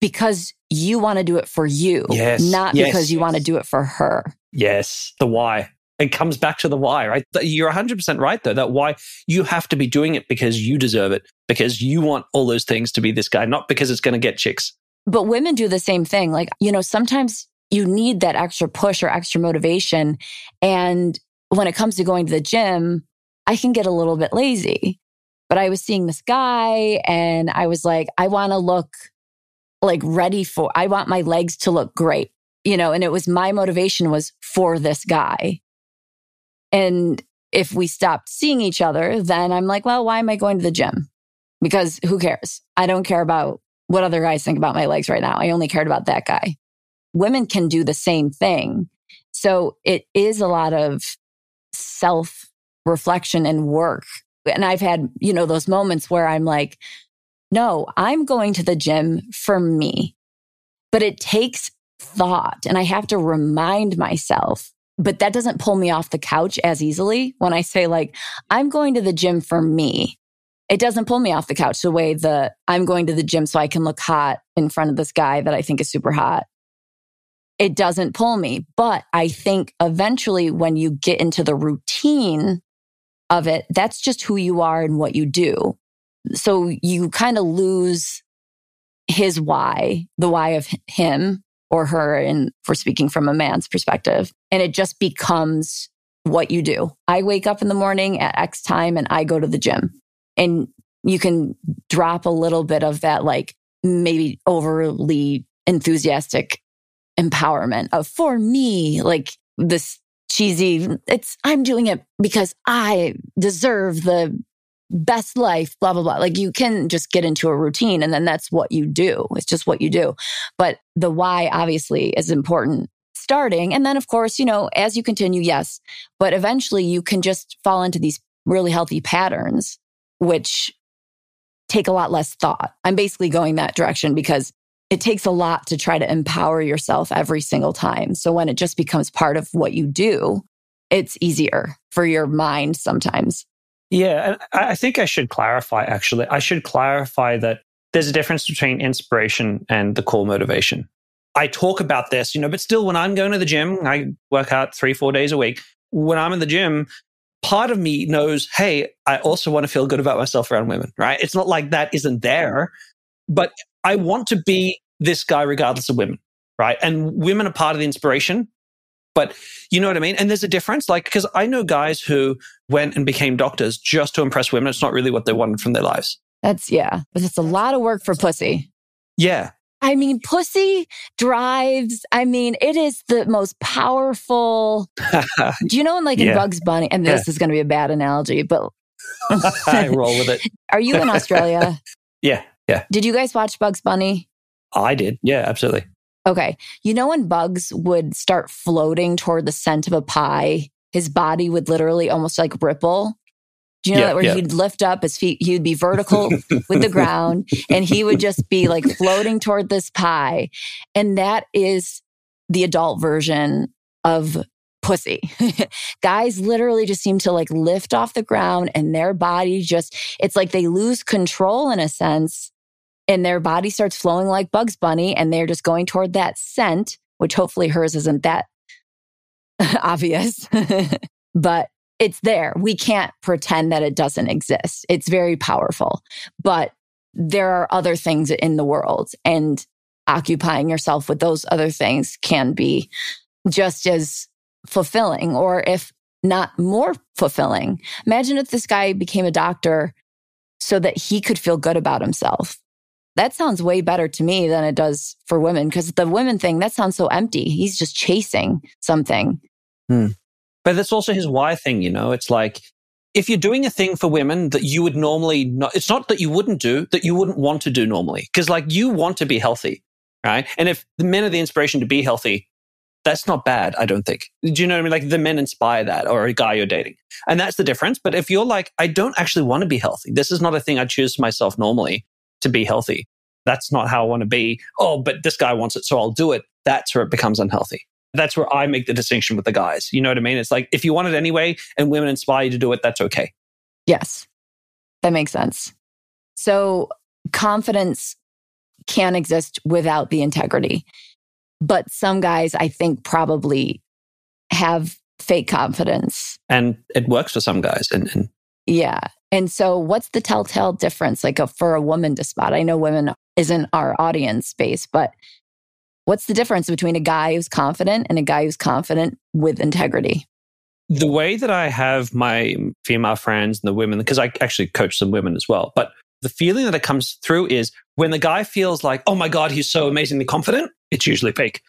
because you want to do it for you, yes, not yes, because you yes. want to do it for her. Yes, the why. It comes back to the why, right? You're 100% right, though, that why you have to be doing it because you deserve it, because you want all those things to be this guy, not because it's going to get chicks. But women do the same thing. Like, you know, sometimes you need that extra push or extra motivation. And when it comes to going to the gym, I can get a little bit lazy. But I was seeing this guy and I was like, I want to look like ready for, I want my legs to look great, you know, and it was my motivation was for this guy. And if we stopped seeing each other, then I'm like, well, why am I going to the gym? Because who cares? I don't care about what other guys think about my legs right now. I only cared about that guy. Women can do the same thing. So it is a lot of self reflection and work. And I've had, you know, those moments where I'm like, no, I'm going to the gym for me. But it takes thought and I have to remind myself but that doesn't pull me off the couch as easily when I say like, I'm going to the gym for me. It doesn't pull me off the couch the way the I'm going to the gym so I can look hot in front of this guy that I think is super hot. It doesn't pull me. But I think eventually when you get into the routine of it, that's just who you are and what you do. So you kind of lose his why, the why of him or her and for speaking from a man's perspective. And it just becomes what you do. I wake up in the morning at X time and I go to the gym. And you can drop a little bit of that, like maybe overly enthusiastic empowerment of for me, like this cheesy, it's, I'm doing it because I deserve the best life, blah, blah, blah. Like you can just get into a routine and then that's what you do. It's just what you do. But the why obviously is important starting. And then, of course, you know, as you continue, yes, but eventually you can just fall into these really healthy patterns, which take a lot less thought. I'm basically going that direction because it takes a lot to try to empower yourself every single time. So when it just becomes part of what you do, it's easier for your mind sometimes. Yeah, I think I should clarify actually. I should clarify that there's a difference between inspiration and the core motivation. I talk about this, you know, but still when I'm going to the gym, I work out three, four days a week. When I'm in the gym, part of me knows, hey, I also want to feel good about myself around women, right? It's not like that isn't there, but I want to be this guy regardless of women, right? And women are part of the inspiration. But you know what I mean? And there's a difference. Like, because I know guys who went and became doctors just to impress women. It's not really what they wanted from their lives. That's, yeah, but it's a lot of work for pussy. Yeah. I mean, pussy drives. I mean, it is the most powerful. Do you know, in like in Bugs Bunny, and this is going to be a bad analogy, but I roll with it. are you in Australia? Yeah. Yeah. Did you guys watch Bugs Bunny? I did. Yeah, absolutely. Okay. You know, when Bugs would start floating toward the scent of a pie, his body would literally almost like ripple. Do you know Yeah, that where yeah. he'd lift up his feet, he would be vertical with the ground and he would just be like floating toward this pie. And that is the adult version of pussy. Guys literally just seem to like lift off the ground and their body just, it's like they lose control in a sense and their body starts flowing like Bugs Bunny and they're just going toward that scent, which hopefully hers isn't that obvious, but it's there. We can't pretend that it doesn't exist. It's very powerful, but there are other things in the world and occupying yourself with those other things can be just as fulfilling or if not more fulfilling. Imagine if this guy became a doctor so that he could feel good about himself. That sounds way better to me than it does for women because the women thing, that sounds so empty. He's just chasing something. Hmm. But that's also his why thing, you know? It's like, if you're doing a thing for women that you would normally not, it's not that you wouldn't do, that you wouldn't want to do normally. Cause like you want to be healthy, right? And if the men are the inspiration to be healthy, that's not bad, I don't think. Do you know what I mean? Like the men inspire that or a guy you're dating. And that's the difference. But if you're like, I don't actually want to be healthy, this is not a thing I choose myself normally to be healthy. That's not how I want to be. Oh, but this guy wants it, so I'll do it. That's where it becomes unhealthy. That's where I make the distinction with the guys. You know what I mean? It's like if you want it anyway and women inspire you to do it, that's okay. Yes, that makes sense. So confidence can exist without the integrity. But some guys, I think, probably have fake confidence. And it works for some guys. And, and yeah. And so, what's the telltale difference, like a, for a woman to spot? I know women isn't our audience space, but what's the difference between a guy who's confident and a guy who's confident with integrity? The way that I have my female friends and the women, because I actually coach some women as well, but the feeling that it comes through is when the guy feels like, oh my God, he's so amazingly confident, it's usually fake,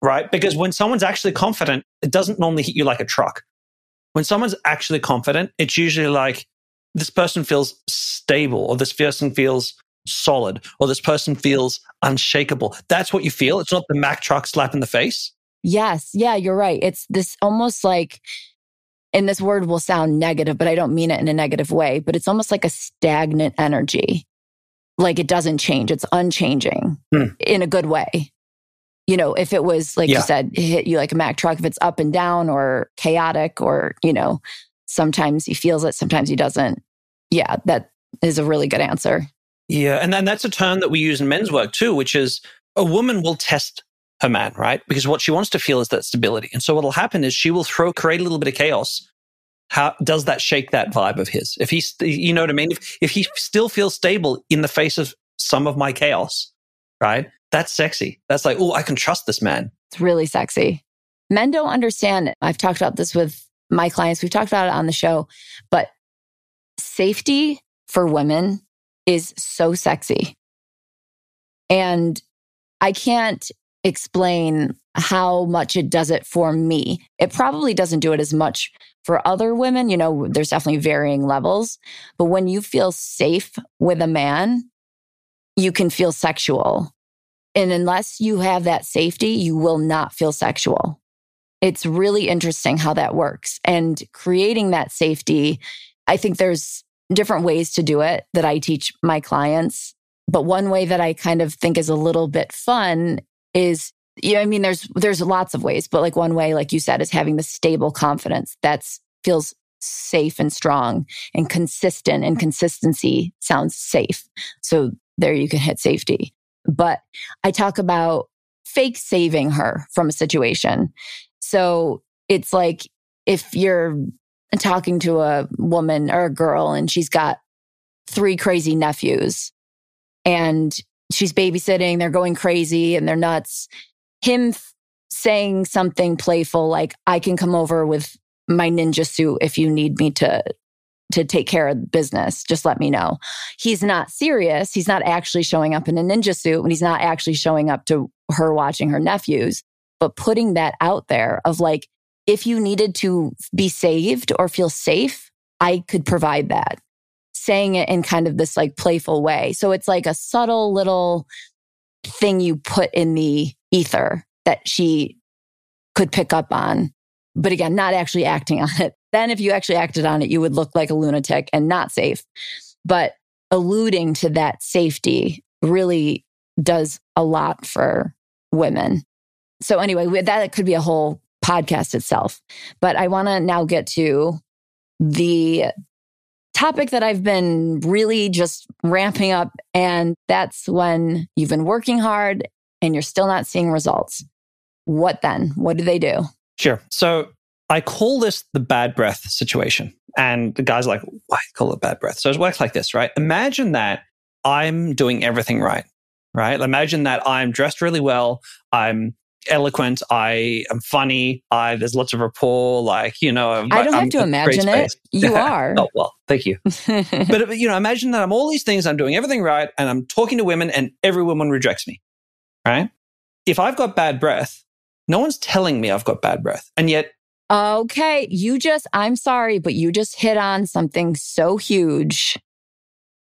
right? Because when someone's actually confident, it doesn't normally hit you like a truck. When someone's actually confident, it's usually like this person feels stable or this person feels solid or this person feels unshakable. That's what you feel. It's not the Mack truck slap in the face. Yes. Yeah, you're right. It's this almost like, and this word will sound negative, but I don't mean it in a negative way, but it's almost like a stagnant energy. Like it doesn't change. It's unchanging hmm. in a good way. You know, if it was like yeah. you said, hit you like a Mack truck, if it's up and down or chaotic or, you know, sometimes he feels it, sometimes he doesn't. Yeah, that is a really good answer. Yeah. And then that's a term that we use in men's work too, which is a woman will test her man, right? Because what she wants to feel is that stability. And so what'll happen is she will throw, create a little bit of chaos. How does that shake that vibe of his? If he's, you know what I mean? If, if he still feels stable in the face of some of my chaos, right? That's sexy. That's like, oh, I can trust this man. It's really sexy. Men don't understand. I've talked about this with my clients. We've talked about it on the show, but safety for women is so sexy. And I can't explain how much it does it for me. It probably doesn't do it as much for other women. You know, there's definitely varying levels. But when you feel safe with a man, you can feel sexual. And unless you have that safety, you will not feel sexual. It's really interesting how that works. And creating that safety, I think there's different ways to do it that I teach my clients. But one way that I kind of think is a little bit fun is, you know, I mean, there's, there's lots of ways, but like one way, like you said, is having the stable confidence that feels safe and strong and consistent and consistency sounds safe. So there you can hit safety. But I talk about fake saving her from a situation. So it's like if you're talking to a woman or a girl and she's got three crazy nephews and she's babysitting, they're going crazy and they're nuts. Him saying something playful like, I can come over with my ninja suit if you need me to to take care of business. Just let me know. He's not serious. He's not actually showing up in a ninja suit and he's not actually showing up to her watching her nephews, but putting that out there of like, if you needed to be saved or feel safe, I could provide that. Saying it in kind of this like playful way. So it's like a subtle little thing you put in the ether that she could pick up on. But again, not actually acting on it. Then if you actually acted on it, you would look like a lunatic and not safe. But alluding to that safety really does a lot for women. So anyway, that could be a whole podcast itself. But I want to now get to the topic that I've been really just ramping up. And that's when you've been working hard and you're still not seeing results. What then? What do they do? Sure. So I call this the bad breath situation. And the guy's like, why call it bad breath? So it works like this, right? Imagine that I'm doing everything right, right? Imagine that I'm dressed really well. I'm eloquent. I am funny. I there's lots of rapport. Like you know, I don't I'm have to imagine it. You are. oh well, thank you. but uh, you know, imagine that I'm all these things. I'm doing everything right, and I'm talking to women, and every woman rejects me. Right? If I've got bad breath, no one's telling me I've got bad breath, and yet. Okay, you just, I'm sorry, but you just hit on something so huge.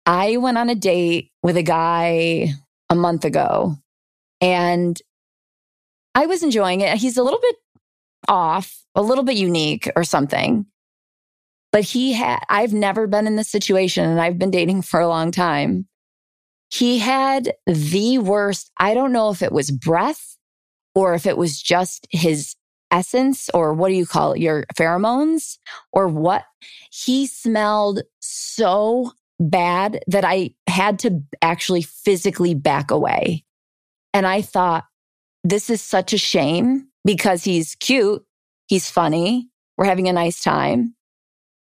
I went on a date with a guy a month ago and I was enjoying it. He's a little bit off, a little bit unique or something. But he had, I've never been in this situation and I've been dating for a long time. He had the worst, I don't know if it was breath or if it was just his essence or what do you call it? Your pheromones or what? He smelled so bad that I had to actually physically back away. And I thought, this is such a shame because he's cute, he's funny, we're having a nice time,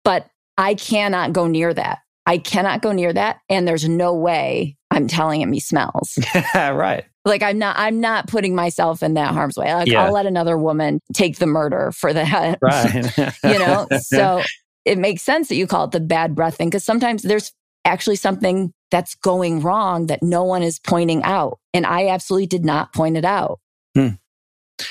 but I cannot go near that. I cannot go near that. And there's no way I'm telling him he smells. right. Like I'm not, I'm not putting myself in that harm's way. Like yeah. I'll let another woman take the murder for that. Right. you know, so it makes sense that you call it the bad breath thing because sometimes there's actually something that's going wrong that no one is pointing out. And I absolutely did not point it out. Hmm.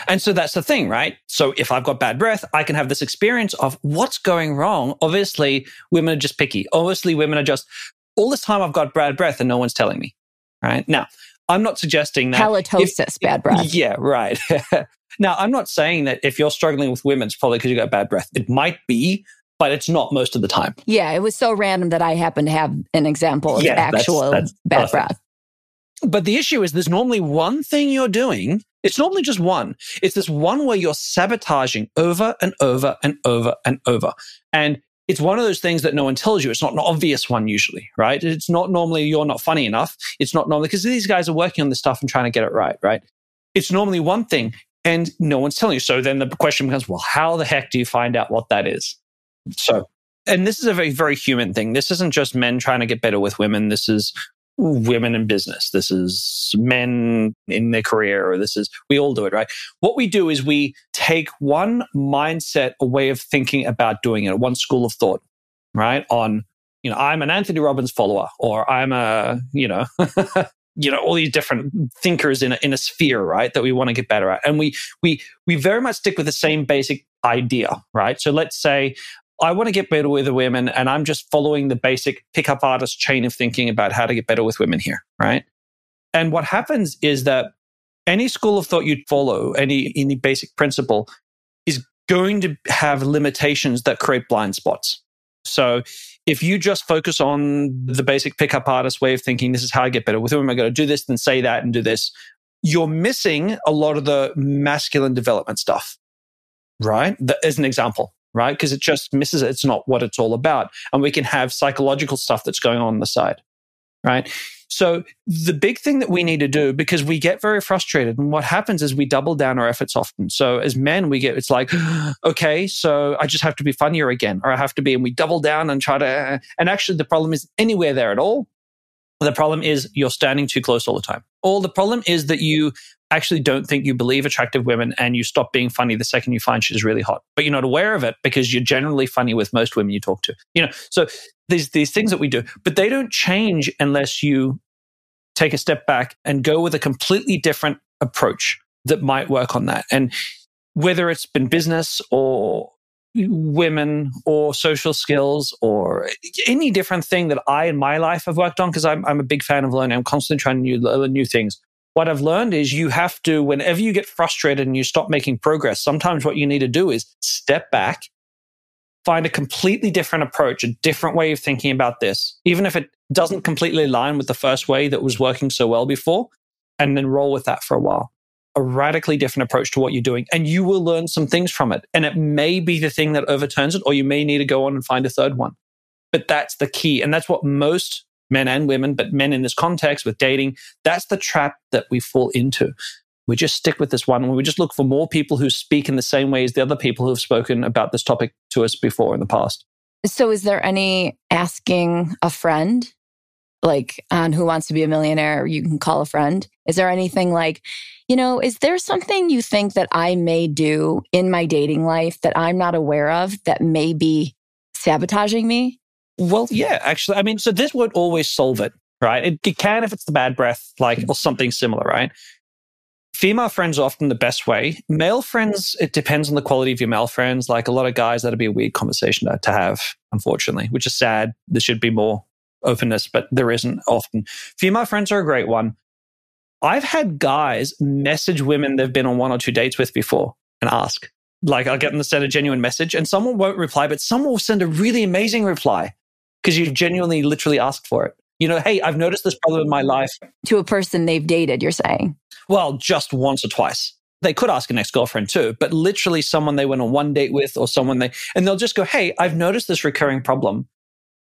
And so that's the thing, right? So if I've got bad breath, I can have this experience of what's going wrong. Obviously, women are just picky. Obviously, women are just all this time I've got bad breath and no one's telling me. Right. Now, I'm not suggesting that halitosis, if, bad breath. Yeah, right. now, I'm not saying that if you're struggling with women, it's probably because you got bad breath. It might be, but it's not most of the time. Yeah, it was so random that I happen to have an example of yeah, actual that's, that's bad perfect. breath. But the issue is there's normally one thing you're doing. It's normally just one. It's this one where you're sabotaging over and over and over and over. And it's one of those things that no one tells you. It's not an obvious one usually, right? It's not normally you're not funny enough. It's not normally because these guys are working on this stuff and trying to get it right, right? It's normally one thing and no one's telling you. So then the question becomes, well, how the heck do you find out what that is? So, and this is a very, very human thing. This isn't just men trying to get better with women. This is women in business. This is men in their career, or this is, we all do it, right? What we do is we take one mindset, a way of thinking about doing it, one school of thought, right? On, you know, I'm an Anthony Robbins follower, or I'm a, you know, you know all these different thinkers in a, in a sphere right that we want to get better at and we we we very much stick with the same basic idea right so let's say I want to get better with the women and I'm just following the basic pickup artist chain of thinking about how to get better with women here, right? And what happens is that any school of thought you'd follow, any, any basic principle is going to have limitations that create blind spots. So if you just focus on the basic pickup artist way of thinking, this is how I get better with women, I got to do this, then say that and do this. You're missing a lot of the masculine development stuff, right? As an example right? Because it just misses it. It's not what it's all about. And we can have psychological stuff that's going on on the side, right? So the big thing that we need to do, because we get very frustrated, and what happens is we double down our efforts often. So as men, we get it's like, okay, so I just have to be funnier again, or I have to be, and we double down and try to. Uh, and actually, the problem is anywhere there at all. The problem is you're standing too close all the time. Or the problem is that you actually don't think you believe attractive women and you stop being funny the second you find she's really hot. But you're not aware of it because you're generally funny with most women you talk to. You know, so there's these things that we do, but they don't change unless you take a step back and go with a completely different approach that might work on that. And whether it's been business or women or social skills or any different thing that I in my life have worked on because I'm, I'm a big fan of learning. I'm constantly trying to learn new things what I've learned is you have to, whenever you get frustrated and you stop making progress, sometimes what you need to do is step back, find a completely different approach, a different way of thinking about this, even if it doesn't completely align with the first way that was working so well before, and then roll with that for a while. A radically different approach to what you're doing, and you will learn some things from it. And it may be the thing that overturns it, or you may need to go on and find a third one. But that's the key. And that's what most men and women, but men in this context with dating, that's the trap that we fall into. We just stick with this one. We just look for more people who speak in the same way as the other people who have spoken about this topic to us before in the past. So, is there any asking a friend, like on Who Wants to Be a Millionaire? You can call a friend. Is there anything like, you know, is there something you think that I may do in my dating life that I'm not aware of that may be sabotaging me? Well, yeah, actually. I mean, so this won't always solve it, right? It, it can if it's the bad breath, like, or something similar, right? Female friends are often the best way. Male friends, it depends on the quality of your male friends. Like a lot of guys, that'd be a weird conversation to, to have, unfortunately, which is sad. There should be more openness, but there isn't often. Female friends are a great one. I've had guys message women they've been on one or two dates with before and ask. Like I'll get them to send a genuine message and someone won't reply, but someone will send a really amazing reply because you genuinely literally asked for it. You know, hey, I've noticed this problem in my life. To a person they've dated, you're saying? Well, just once or twice. They could ask an ex girlfriend too, but literally someone they went on one date with or someone they, and they'll just go, Hey, I've noticed this recurring problem.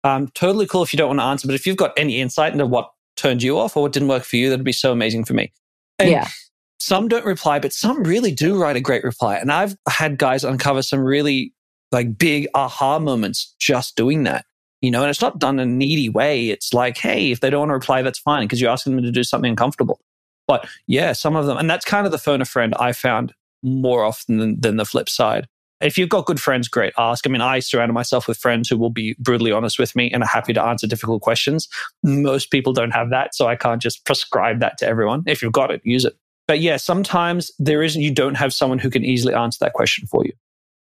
Um, totally cool if you don't want to answer, but if you've got any insight into what turned you off or what didn't work for you, that'd be so amazing for me. And yeah. Some don't reply, but some really do write a great reply. And I've had guys uncover some really like big aha moments just doing that you know, and it's not done in a needy way. It's like, hey, if they don't want to reply, that's fine because you're asking them to do something uncomfortable. But yeah, some of them, and that's kind of the phone a friend I found more often than, than the flip side. If you've got good friends, great, ask. I mean, I surrounded myself with friends who will be brutally honest with me and are happy to answer difficult questions. Most people don't have that, so I can't just prescribe that to everyone. If you've got it, use it. But yeah, sometimes there isn't, you don't have someone who can easily answer that question for you.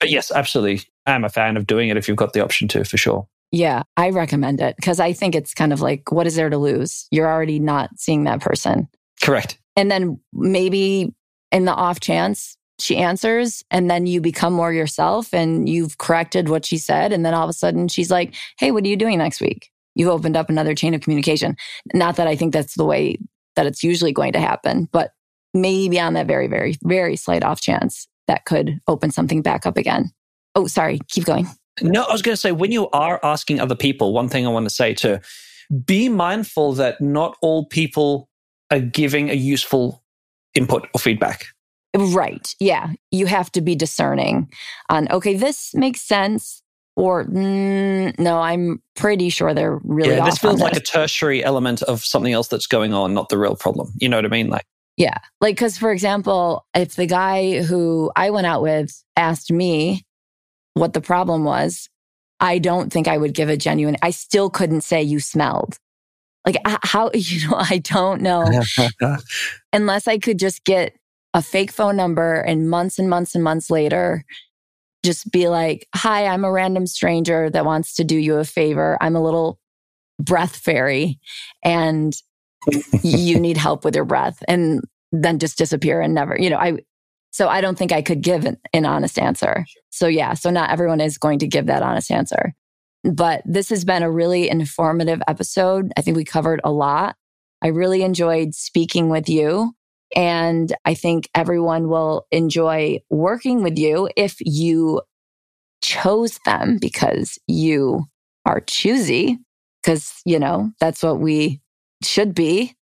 But yes, absolutely. I'm a fan of doing it if you've got the option to, for sure. Yeah, I recommend it because I think it's kind of like, what is there to lose? You're already not seeing that person. Correct. And then maybe in the off chance she answers and then you become more yourself and you've corrected what she said. And then all of a sudden she's like, Hey, what are you doing next week? You've opened up another chain of communication. Not that I think that's the way that it's usually going to happen, but maybe on that very, very, very slight off chance that could open something back up again. Oh, sorry. Keep going. No, I was going to say, when you are asking other people, one thing I want to say to be mindful that not all people are giving a useful input or feedback. Right. Yeah. You have to be discerning on, okay, this makes sense. Or mm, no, I'm pretty sure they're really. Yeah, this feels like this. a tertiary element of something else that's going on, not the real problem. You know what I mean? Like, yeah, like because for example, if the guy who I went out with asked me, what the problem was, I don't think I would give a genuine, I still couldn't say you smelled. Like how, you know, I don't know. Unless I could just get a fake phone number and months and months and months later, just be like, hi, I'm a random stranger that wants to do you a favor. I'm a little breath fairy and you need help with your breath and then just disappear and never, you know, I, so I don't think I could give an, an honest answer. So yeah, so not everyone is going to give that honest answer. But this has been a really informative episode. I think we covered a lot. I really enjoyed speaking with you. And I think everyone will enjoy working with you if you chose them because you are choosy, because, you know, that's what we should be,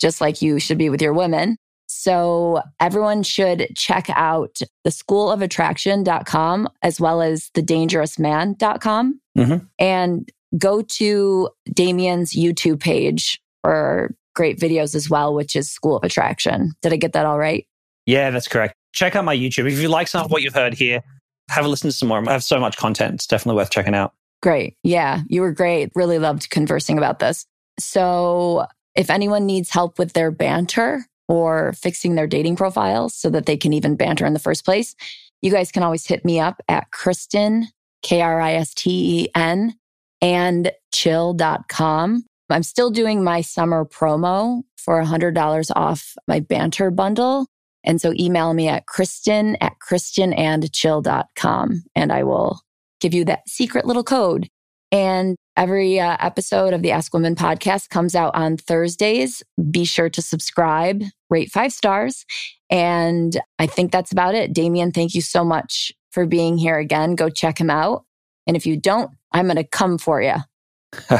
just like you should be with your women. So everyone should check out the schoolofattraction.com as well as thedangerousman.com mm-hmm. and go to Damien's YouTube page for great videos as well, which is School of Attraction. Did I get that all right? Yeah, that's correct. Check out my YouTube. If you like some of what you've heard here, have a listen to some more. I have so much content. It's definitely worth checking out. Great. Yeah, you were great. Really loved conversing about this. So if anyone needs help with their banter, or fixing their dating profiles so that they can even banter in the first place, you guys can always hit me up at Kristen, K R I S T E N, and chill.com. I'm still doing my summer promo for $100 off my banter bundle. And so email me at Kristen at kristenandchill.com and I will give you that secret little code. And every uh, episode of the Ask Women podcast comes out on Thursdays. Be sure to subscribe, rate five stars. And I think that's about it. Damien, thank you so much for being here again. Go check him out. And if you don't, I'm going to come for you,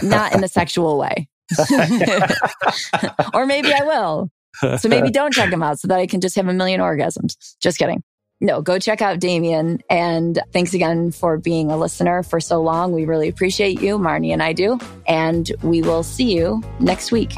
not in a sexual way. or maybe I will. So maybe don't check him out so that I can just have a million orgasms. Just kidding. No, go check out Damien. And thanks again for being a listener for so long. We really appreciate you. Marni and I do. And we will see you next week.